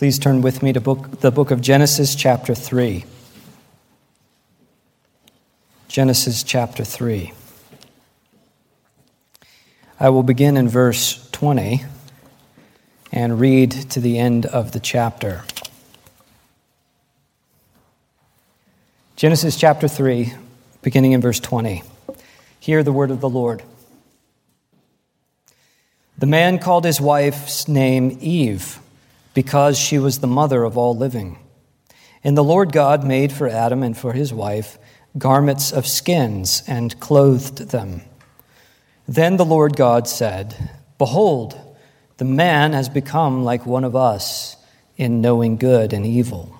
Please turn with me to book, the book of Genesis, chapter 3. Genesis, chapter 3. I will begin in verse 20 and read to the end of the chapter. Genesis chapter 3, beginning in verse 20. Hear the word of the Lord. The man called his wife's name Eve because she was the mother of all living. And the Lord God made for Adam and for his wife garments of skins and clothed them. Then the Lord God said, Behold, the man has become like one of us in knowing good and evil.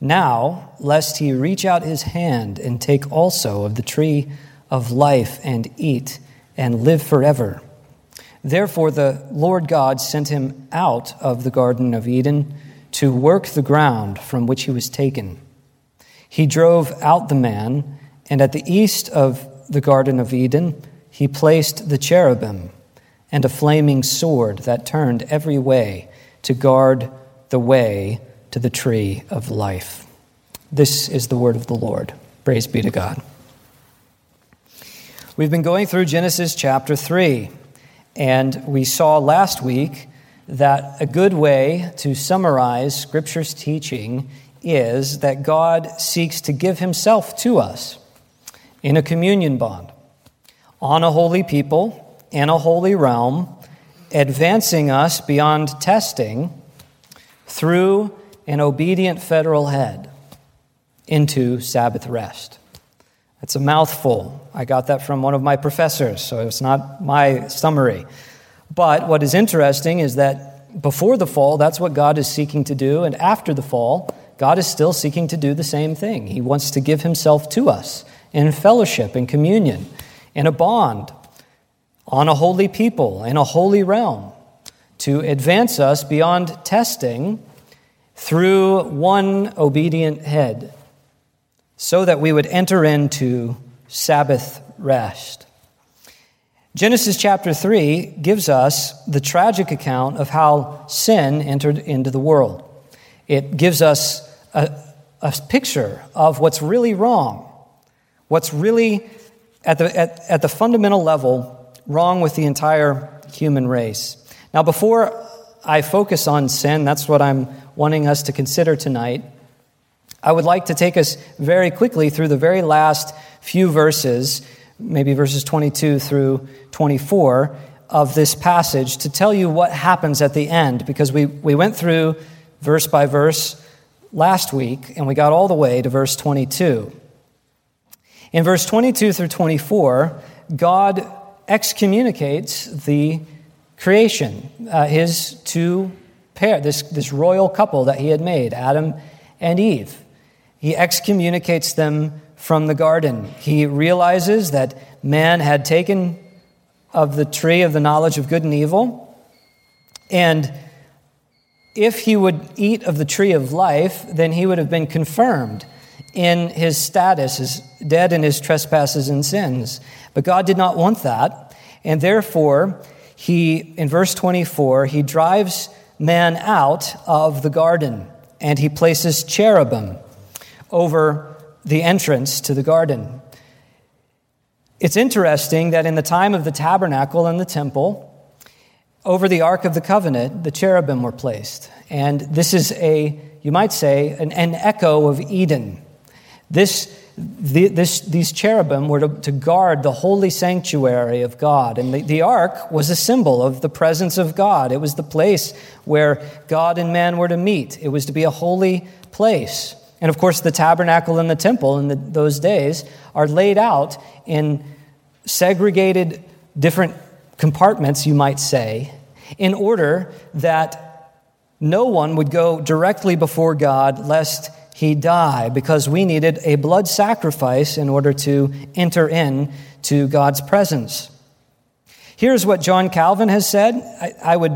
Now, lest he reach out his hand and take also of the tree of life and eat and live forever. Therefore, the Lord God sent him out of the Garden of Eden to work the ground from which he was taken. He drove out the man, and at the east of the Garden of Eden, he placed the cherubim and a flaming sword that turned every way to guard the way to the tree of life. This is the word of the Lord. Praise be to God. We've been going through Genesis chapter 3. And we saw last week that a good way to summarize Scripture's teaching is that God seeks to give Himself to us in a communion bond, on a holy people, in a holy realm, advancing us beyond testing through an obedient federal head into Sabbath rest. It's a mouthful. I got that from one of my professors, so it's not my summary. But what is interesting is that before the fall, that's what God is seeking to do, and after the fall, God is still seeking to do the same thing. He wants to give himself to us in fellowship and communion, in a bond, on a holy people, in a holy realm, to advance us beyond testing through one obedient head so that we would enter into Sabbath rest. Genesis chapter 3 gives us the tragic account of how sin entered into the world. It gives us a, a picture of what's really wrong, what's really at the, at, at the fundamental level wrong with the entire human race. Now, before I focus on sin, that's what I'm wanting us to consider tonight. I would like to take us very quickly through the very last few verses, maybe verses 22 through 24 of this passage, to tell you what happens at the end, because we, we went through verse by verse last week and we got all the way to verse 22. In verse 22 through 24, God excommunicates the creation, uh, his two pair, this, this royal couple that he had made, Adam and Eve. He excommunicates them from the garden. He realizes that man had taken of the tree of the knowledge of good and evil. And if he would eat of the tree of life, then he would have been confirmed in his status as dead in his trespasses and sins. But God did not want that. And therefore, he, in verse 24, he drives man out of the garden and he places cherubim over the entrance to the garden. It's interesting that in the time of the tabernacle and the temple, over the Ark of the Covenant, the cherubim were placed. And this is a, you might say, an, an echo of Eden. This, the, this, these cherubim were to, to, guard the holy sanctuary of God. And the, the ark was a symbol of the presence of God. It was the place where God and man were to meet, it was to be a holy place. And of course, the tabernacle and the temple in the, those days are laid out in segregated different compartments, you might say, in order that no one would go directly before God lest he die, because we needed a blood sacrifice in order to enter in to God's presence. Here's what John Calvin has said. I, I would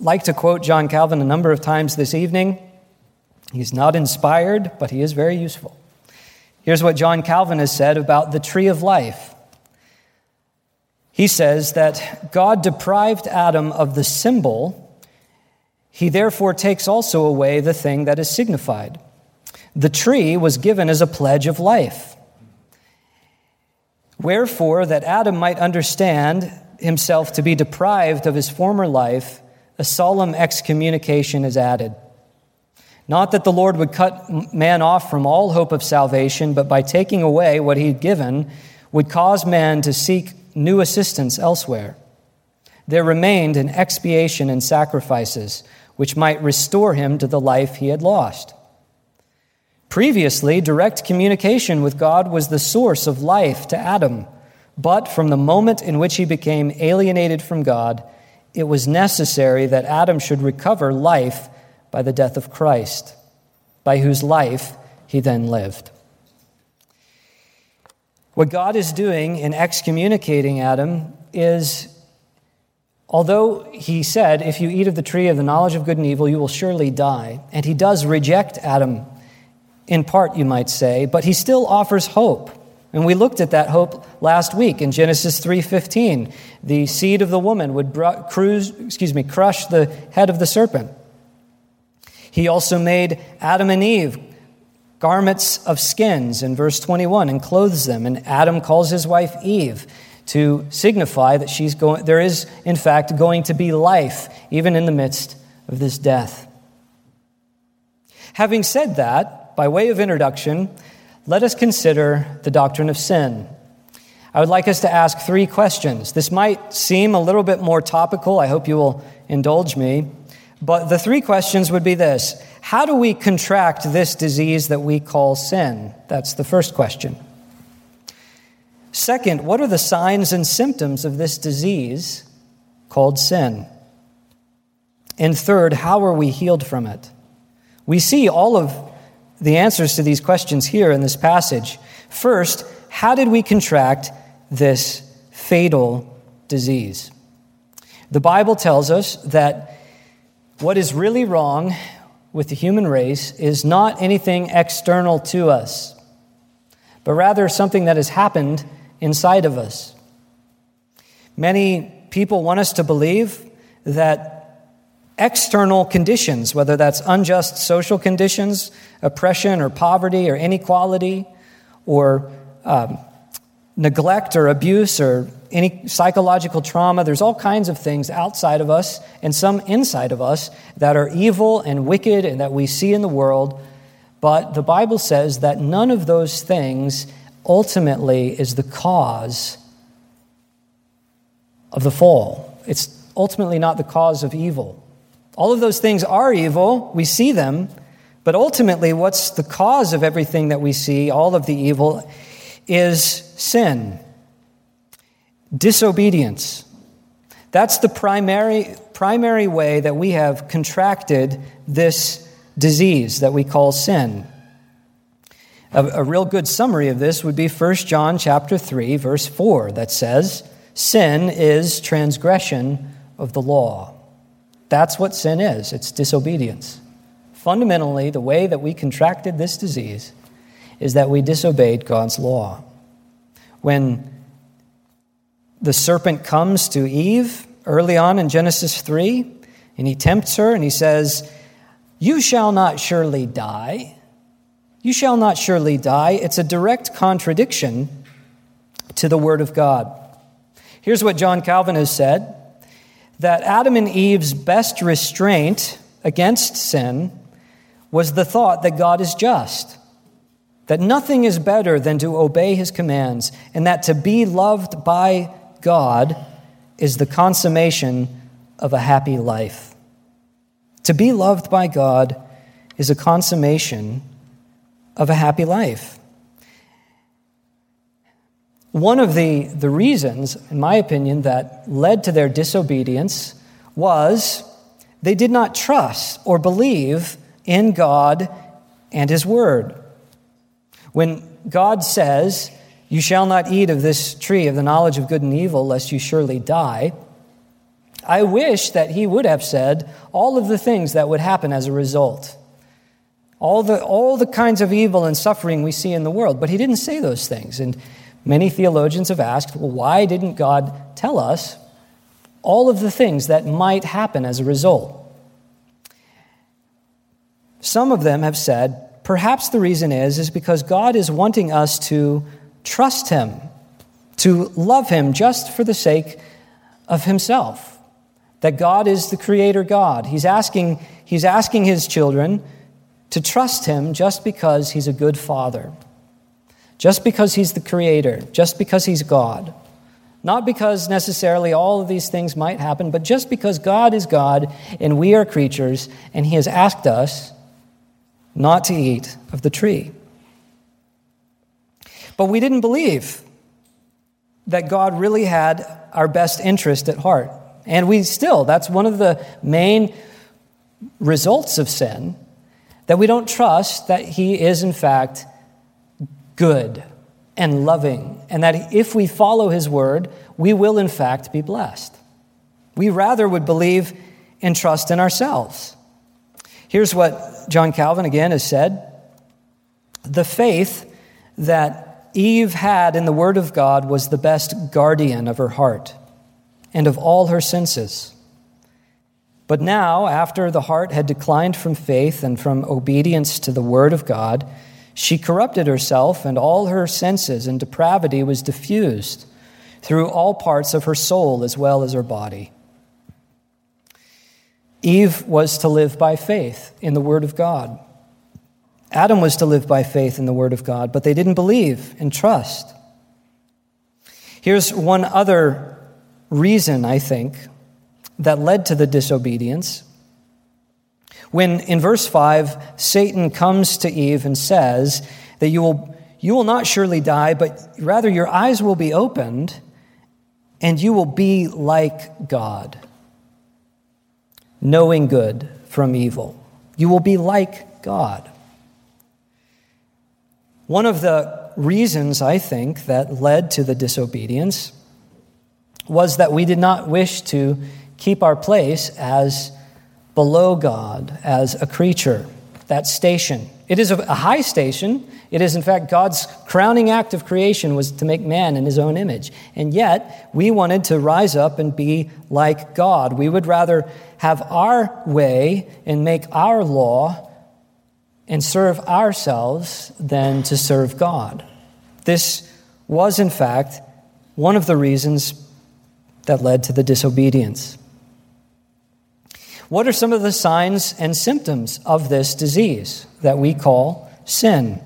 like to quote John Calvin a number of times this evening. He's not inspired, but he is very useful. Here's what John Calvin has said about the tree of life. He says that God deprived Adam of the symbol He therefore takes also away the thing that is signified. The tree was given as a pledge of life. Wherefore, that Adam might understand himself to be deprived of his former life, a solemn excommunication is added. Not that the Lord would cut man off from all hope of salvation, but by taking away what he had given, would cause man to seek new assistance elsewhere. There remained an expiation and sacrifices, which might restore him to the life he had lost. Previously, direct communication with God was the source of life to Adam, but from the moment in which he became alienated from God, it was necessary that Adam should recover life by the death of Christ, by whose life he then lived. What God is doing in excommunicating Adam is, although he said, If you eat of the tree of the knowledge of good and evil, you will surely die, and he does reject Adam in part, you might say, but he still offers hope. And we looked at that hope last week in Genesis 3:15. The seed of the woman would cruise, excuse me, crush the head of the serpent. He also made Adam and Eve garments of skins in verse 21 and clothes them. And Adam calls his wife Eve to signify that she's going, there is, in fact, going to be life even in the midst of this death. Having said that, by way of introduction, let us consider the doctrine of sin. I would like us to ask three questions. This might seem a little bit more topical. I hope you will indulge me. But the three questions would be this How do we contract this disease that we call sin? That's the first question. Second, what are the signs and symptoms of this disease called sin? And third, how are we healed from it? We see all of the answers to these questions here in this passage. First, how did we contract this fatal disease? The Bible tells us that what is really wrong with the human race is not anything external to us, but rather something that has happened inside of us. Many people want us to believe that external conditions, whether that's unjust social conditions, oppression or poverty or inequality, or um, neglect or abuse or any psychological trauma. There's all kinds of things outside of us and some inside of us that are evil and wicked and that we see in the world. But the Bible says that none of those things ultimately is the cause of the fall. It's ultimately not the cause of evil. All of those things are evil, we see them, but ultimately, what's the cause of everything that we see, all of the evil, is sin disobedience. That's the primary, primary way that we have contracted this disease that we call sin. A, a real good summary of this would be 1 John chapter 3 verse 4 that says, "Sin is transgression of the law." That's what sin is. It's disobedience. Fundamentally, the way that we contracted this disease is that we disobeyed God's law. When the serpent comes to Eve early on in Genesis 3, and he tempts her and he says, You shall not surely die. You shall not surely die. It's a direct contradiction to the Word of God. Here's what John Calvin has said that Adam and Eve's best restraint against sin was the thought that God is just, that nothing is better than to obey his commands, and that to be loved by God is the consummation of a happy life. To be loved by God is a consummation of a happy life. One of the, the reasons, in my opinion, that led to their disobedience was they did not trust or believe in God and His Word. When God says, you shall not eat of this tree of the knowledge of good and evil, lest you surely die. I wish that he would have said all of the things that would happen as a result. All the, all the kinds of evil and suffering we see in the world. But he didn't say those things. And many theologians have asked, well, why didn't God tell us all of the things that might happen as a result? some of them have said perhaps the reason is is because God is wanting us to trust him, to love him just for the sake of himself. That God is the creator God. He's asking, he's asking his children to trust him just because he's a good father. Just because he's the creator, just because he's God. Not because necessarily all of these things might happen, but just because God is God and we are creatures, and he has asked us not to eat of the tree. But we didn't believe that God really had our best interest at heart. And we still, that's one of the main results of sin, that we don't trust that He is, in fact, good and loving, and that if we follow His word, we will, in fact, be blessed. We rather would believe and trust in ourselves. Here's what John Calvin again has said The faith that Eve had in the Word of God was the best guardian of her heart and of all her senses. But now, after the heart had declined from faith and from obedience to the Word of God, she corrupted herself, and all her senses and depravity was diffused through all parts of her soul as well as her body. Eve was to live by faith in the Word of God. Adam was to live by faith in the Word of God, but they didn't believe and trust. Here's one other reason, I think, that led to the disobedience. When in verse 5, Satan comes to Eve and says that you will, you will not surely die, but rather your eyes will be opened and you will be like God, knowing good from evil. You will be like God. One of the reasons, I think, that led to the disobedience was that we did not wish to keep our place as below God, as a creature, that station. It is a high station. It is, in fact, God's crowning act of creation was to make man in his own image. And yet, we wanted to rise up and be like God. We would rather have our way and make our law and serve ourselves than to serve God. This was, in fact, one of the reasons that led to the disobedience. What are some of the signs and symptoms of this disease that we call sin?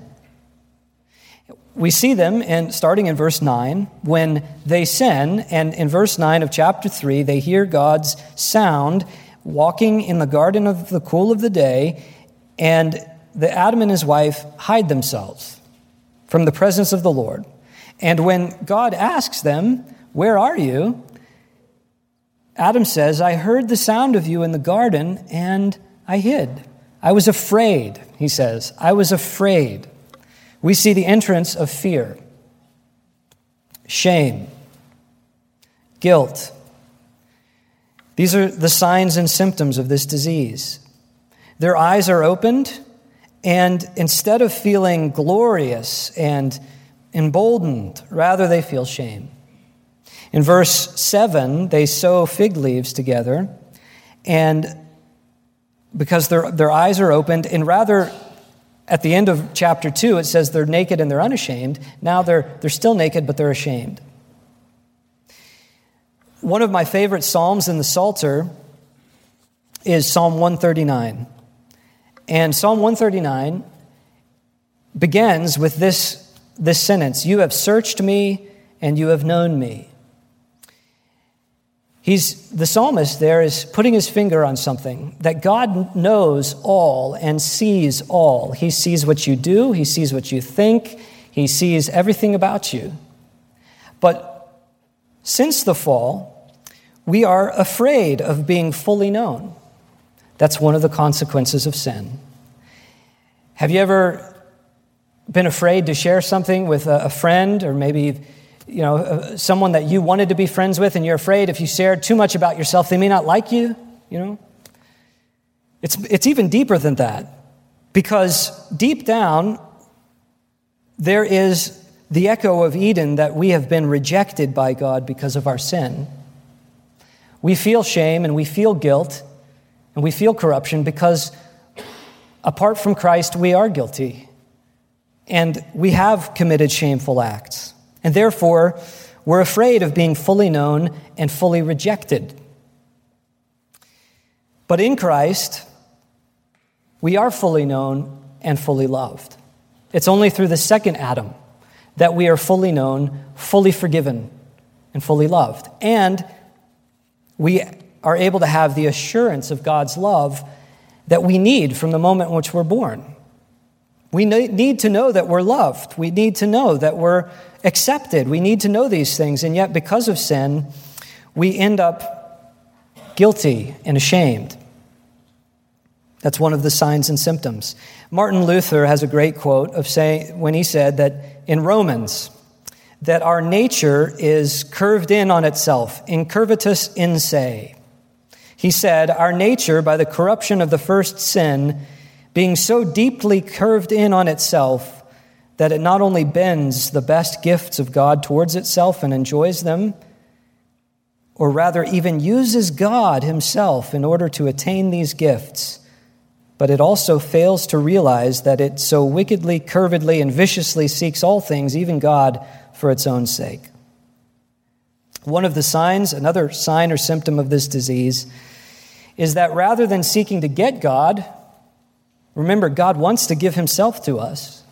We see them in, starting in verse 9 when they sin, and in verse 9 of chapter 3, they hear God's sound walking in the garden of the cool of the day, and the Adam and his wife hide themselves from the presence of the Lord. And when God asks them, Where are you? Adam says, I heard the sound of you in the garden and I hid. I was afraid, he says. I was afraid. We see the entrance of fear, shame, guilt. These are the signs and symptoms of this disease. Their eyes are opened and instead of feeling glorious and emboldened, rather they feel shame. In verse 7, they sew fig leaves together, and because their, their eyes are opened, and rather at the end of chapter 2, it says they're naked and they're unashamed. Now they're, they're still naked, but they're ashamed. One of my favorite Psalms in the Psalter is Psalm 139. And Psalm 139 begins with this, this sentence You have searched me and you have known me. He's, the psalmist there is putting his finger on something that God knows all and sees all. He sees what you do, he sees what you think, he sees everything about you. But since the fall, we are afraid of being fully known. That's one of the consequences of sin. Have you ever been afraid to share something with a, friend or maybe you know, uh, someone that you wanted to be friends with and you're afraid if you shared too much about yourself, they may not like you, you know? It's, it's even deeper than that because deep down, there is the echo of Eden that we have been rejected by God because of our sin. We feel shame and we feel guilt and we feel corruption because Apart from Christ, we are guilty. And we have committed shameful acts. And therefore, we're afraid of being fully known and fully rejected. But in Christ, we are fully known and fully loved. It's only through the second Adam that we are fully known, fully forgiven, and fully loved. And we are able to have the assurance of God's love that we need from the moment in which we're born. We need to know that we're loved. We need to know that we're accepted. We need to know these things. And yet, because of sin, we end up guilty and ashamed. That's one of the signs and symptoms. Martin Luther has a great quote of saying when he said that in Romans that our nature is curved in on itself, incurvatus in se. He said, Our nature, by the corruption of the first sin, being so deeply curved in on itself that it not only bends the best gifts of God towards itself and enjoys them, or rather even uses God Himself in order to attain these gifts but it also fails to realize that it so wickedly, curvedly, and viciously seeks all things, even God, for its own sake. One of the signs, another sign or symptom of this disease, is that rather than seeking to get God, remember, God wants to give Himself to us.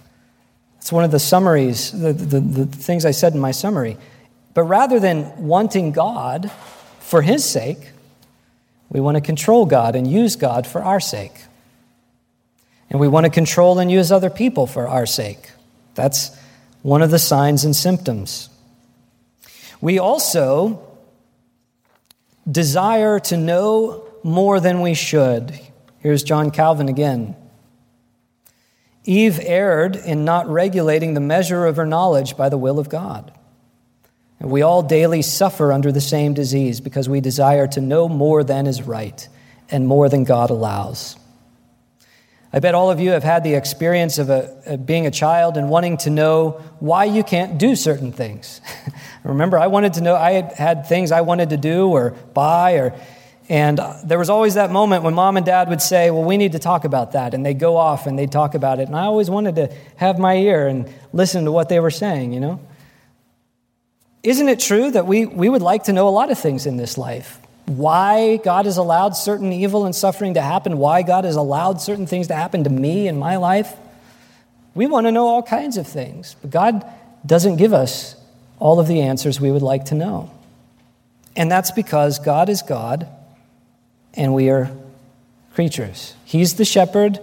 It's one of the summaries, the, the, the things I said in my summary. But rather than wanting God for His sake, we want to control God and use God for our sake. And we want to control and use other people for our sake. That's one of the signs and symptoms. We also desire to know more than we should. Here's John Calvin again. Eve erred in not regulating the measure of her knowledge by the will of God. And we all daily suffer under the same disease because we desire to know more than is right and more than God allows. I bet all of you have had the experience of, a, of being a child and wanting to know why you can't do certain things. Remember, I wanted to know, I had, had things I wanted to do or buy, or, and there was always that moment when mom and dad would say, Well, we need to talk about that. And they'd go off and they'd talk about it. And I always wanted to have my ear and listen to what they were saying, you know? Isn't it true that we, we would like to know a lot of things in this life? why God has allowed certain evil and suffering to happen, why God has allowed certain things to happen to me in my life. We want to know all kinds of things, but God doesn't give us all of the answers we would like to know. And that's because God is God and we are creatures. He's the shepherd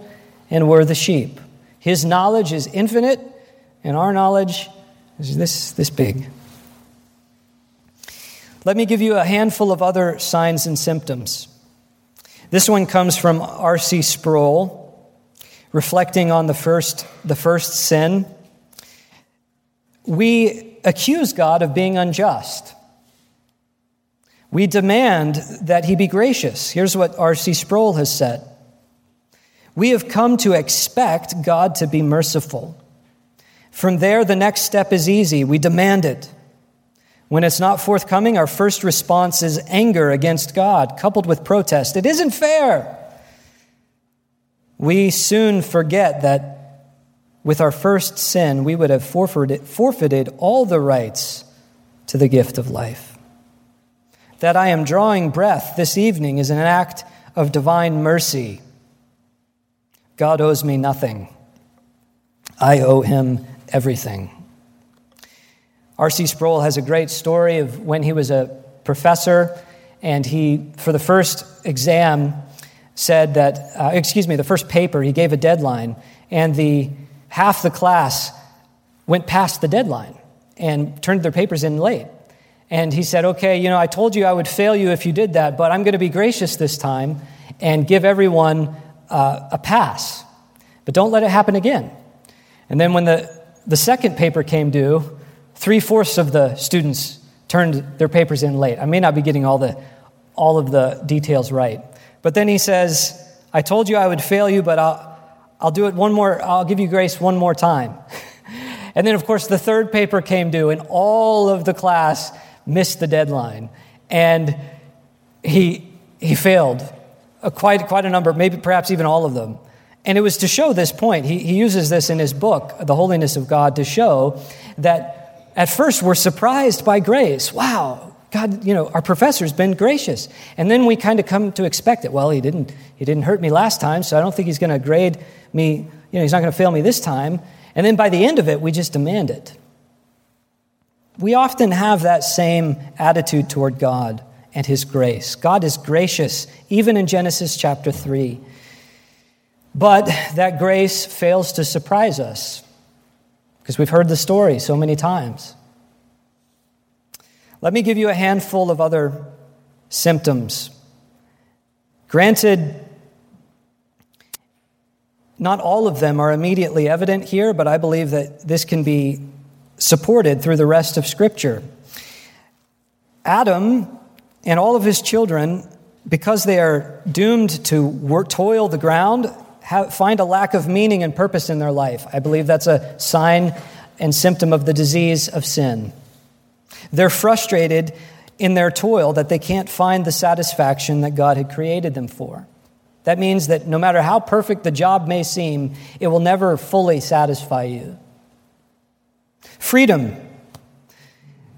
and we're the sheep. His knowledge is infinite and our knowledge is this, this big. Let me give you a handful of other signs and symptoms. This one comes from R.C. Sproul, reflecting on the first, the first sin. We accuse God of being unjust. We demand that he be gracious. Here's what R.C. Sproul has said We have come to expect God to be merciful. From there, the next step is easy. We demand it. When it's not forthcoming, our first response is anger against God, coupled with protest. It isn't fair. We soon forget that with our first sin, we would have forfeited, all the rights to the gift of life. That I am drawing breath this evening is an act of divine mercy. God owes me nothing, I owe him everything. R.C. Sproul has a great story of when he was a professor, and he, for the first exam, said that, uh, excuse me, the first paper, he gave a deadline, and the half the class went past the deadline and turned their papers in late. And he said, Okay, you know, I told you I would fail you if you did that, but I'm going to be gracious this time and give everyone uh, a pass. But don't let it happen again. And then when the, the second paper came due, Three fourths of the students turned their papers in late. I may not be getting all, the, all of the details right. But then he says, I told you I would fail you, but I'll, I'll do it one more, I'll give you grace one more time. and then, of course, the third paper came due, and all of the class missed the deadline. And he, he failed, uh, quite, quite a number, maybe perhaps even all of them. And it was to show this point. He, he uses this in his book, The Holiness of God, to show that at first we're surprised by grace. Wow, God, you know, our professor's been gracious. And then we kind of come to expect it. Well, he didn't, he didn't hurt me last time, so I don't think he's going to grade me, you know, he's not going to fail me this time. And then by the end of it, we just demand it. We often have that same attitude toward God and his grace. God is gracious, even in Genesis chapter 3. But that grace fails to surprise us because we've heard the story so many times. Let me give you a handful of other symptoms. Granted, not all of them are immediately evident here, but I believe that this can be supported through the rest of Scripture. Adam and all of his children, because they are doomed to work, toil the ground, have, find a lack of meaning and purpose in their life. I believe that's a sign and symptom of the disease of sin. They're frustrated in their toil that they can't find the satisfaction that God had created them for. That means that no matter how perfect the job may seem, it will never fully satisfy you. Freedom.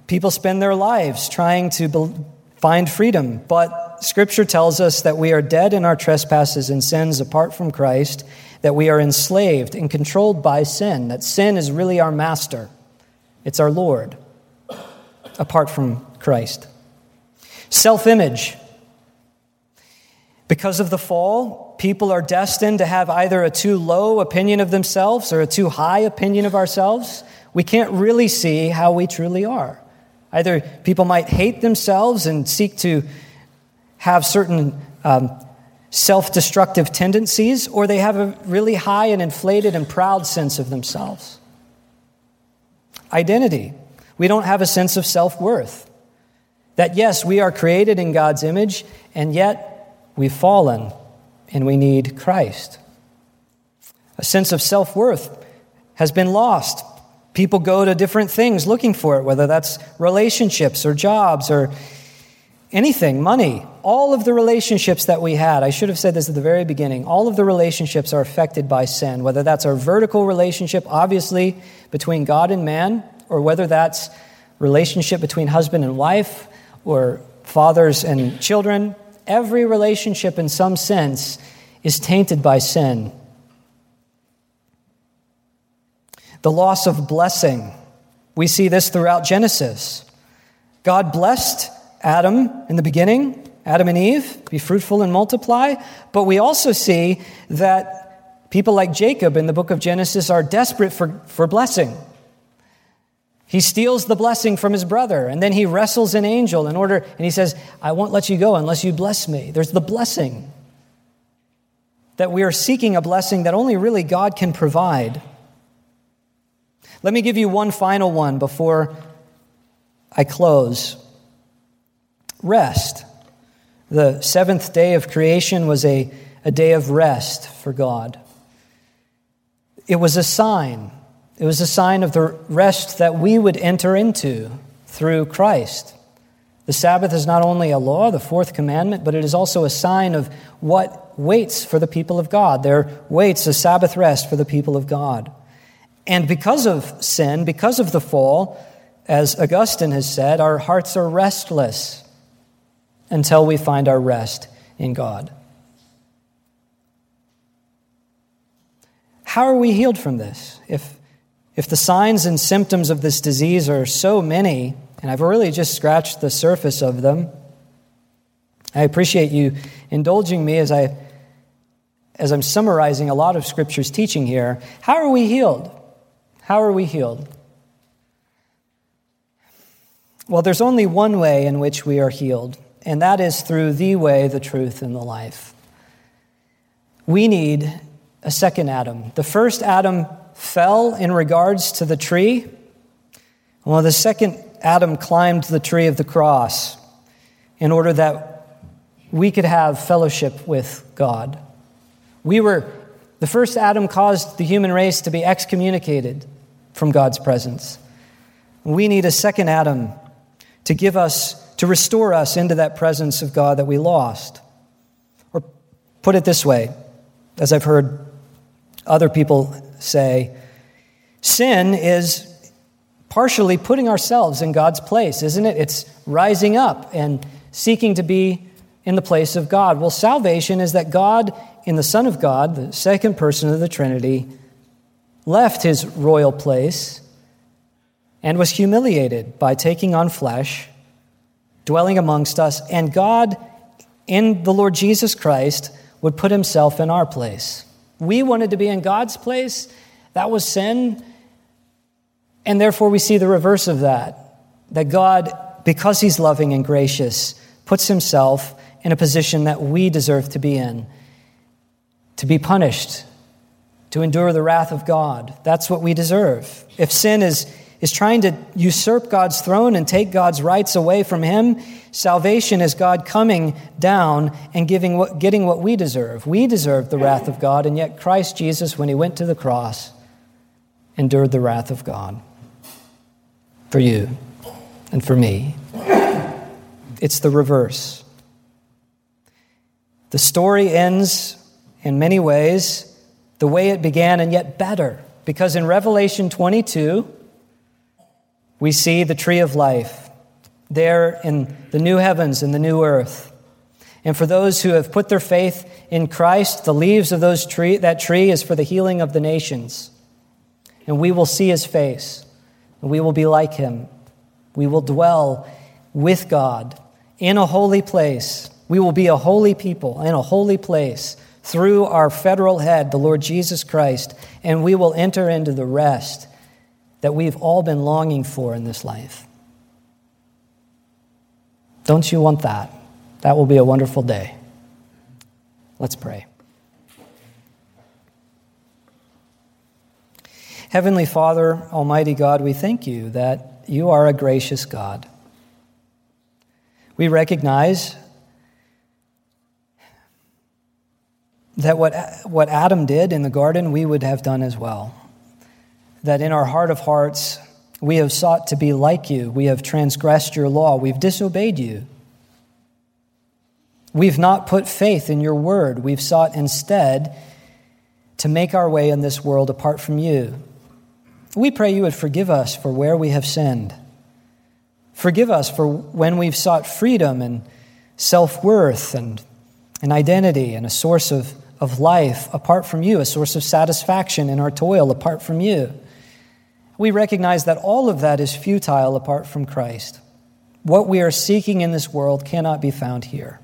People spend their lives trying to find freedom, but Scripture tells us that we are dead in our trespasses and sins apart from Christ, that we are enslaved and controlled by sin, that sin is really our master, it's our Lord, apart from Christ. Self image. Because of the fall, people are destined to have either a too low opinion of themselves or a too high opinion of ourselves. We can't really see how we truly are. Either people might hate themselves and seek to have certain um, self destructive tendencies, or they have a really high and inflated and proud sense of themselves. Identity. We don't have a sense of self worth. That, yes, we are created in God's image, and yet we've fallen and we need Christ. A sense of self worth has been lost. People go to different things looking for it, whether that's relationships or jobs or anything, money, all of the relationships that we had, I should have said this at the very beginning, all of the relationships are affected by sin, whether that's our vertical relationship, obviously, between God and man, or whether that's relationship between husband and wife, or fathers and children. Every relationship, in some sense, is tainted by sin. The loss of blessing. We see this throughout Genesis. God blessed Adam in the beginning, Adam and Eve, be fruitful and multiply. But we also see that people like Jacob in the book of Genesis are desperate for, for blessing. He steals the blessing from his brother, and then he wrestles an angel in order, and he says, I won't let you go unless you bless me. There's the blessing. That we are seeking a blessing that only really God can provide. Let me give you one final one before I close. Rest. The seventh day of creation was a, a day of rest for God. It was a sign. It was a sign of the rest that we would enter into through Christ. The Sabbath is not only a law, the fourth commandment, but it is also a sign of what waits for the people of God. There waits a Sabbath rest for the people of God. And because of sin, because of the fall, as Augustine has said, our hearts are restless until we find our rest in God. How are we healed from this? If, if the signs and symptoms of this disease are so many, and I've really just scratched the surface of them, I appreciate you indulging me as, I, as I'm summarizing a lot of Scripture's teaching here. How are we healed? How are we healed? Well, there's only one way in which we are healed, and that is through the way, the truth, and the life. We need a second Adam. The first Adam fell in regards to the tree. Well, the second Adam climbed the tree of the cross in order that we could have fellowship with God. We were, the first Adam caused the human race to be excommunicated from God's presence. We need a second Adam to give us to restore us into that presence of God that we lost. Or put it this way, as I've heard Other people say sin is partially putting ourselves in God's place, isn't it? It's rising up and seeking to be in the place of God. Well, salvation is that God, in the Son of God, the second person of the Trinity, left his royal place and was humiliated by taking on flesh, dwelling amongst us, and God, in the Lord Jesus Christ, would put himself in our place. We wanted to be in God's place. That was sin. And therefore, we see the reverse of that. That God, because He's loving and gracious, puts Himself in a position that we deserve to be in to be punished, to endure the wrath of God. That's what we deserve. If sin is, is trying to usurp God's throne and take God's rights away from Him, salvation is God coming down and giving what, getting what we deserve. We deserve the wrath of God, and yet Christ Jesus, when He went to the cross, endured the wrath of God for you and for me. It's the reverse. The story ends in many ways the way it began, and yet better. Because in Revelation 22, we see the tree of life there in the new heavens and the new earth. And for those who have put their faith in Christ, the leaves of those tree, that tree is for the healing of the nations. And we will see his face, and we will be like him. We will dwell with God in a holy place. We will be a holy people in a holy place through our federal head, the Lord Jesus Christ, and we will enter into the rest that we've all been longing for in this life. Don't you want that? That will be a wonderful day. Let's pray. Heavenly Father, Almighty God, we thank you that you are a gracious God. We recognize that what, what Adam did in the garden, we would have done as well. That in our heart of hearts, we have sought to be like you. We have transgressed your law. We've disobeyed you. We've not put faith in your word. We've sought instead to make our way in this world apart from you. We pray you would forgive us for where we have sinned. Forgive us for when we've sought freedom and self worth and an identity and a source of of life apart from you, a source of satisfaction in our toil apart from you. We recognize that all of that is futile apart from Christ. What we are seeking in this world cannot be found here.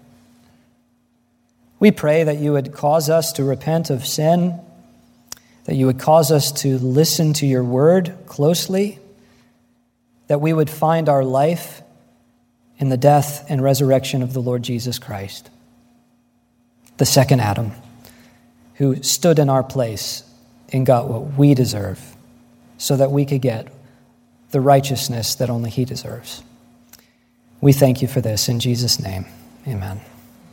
We pray that you would cause us to repent of sin, that you would cause us to listen to your word closely, that we would find our life in the death and resurrection of the Lord Jesus Christ, the second Adam who stood in our place and got what we deserve so that we could get the righteousness that only He deserves. We thank you for this in Jesus' name. Amen.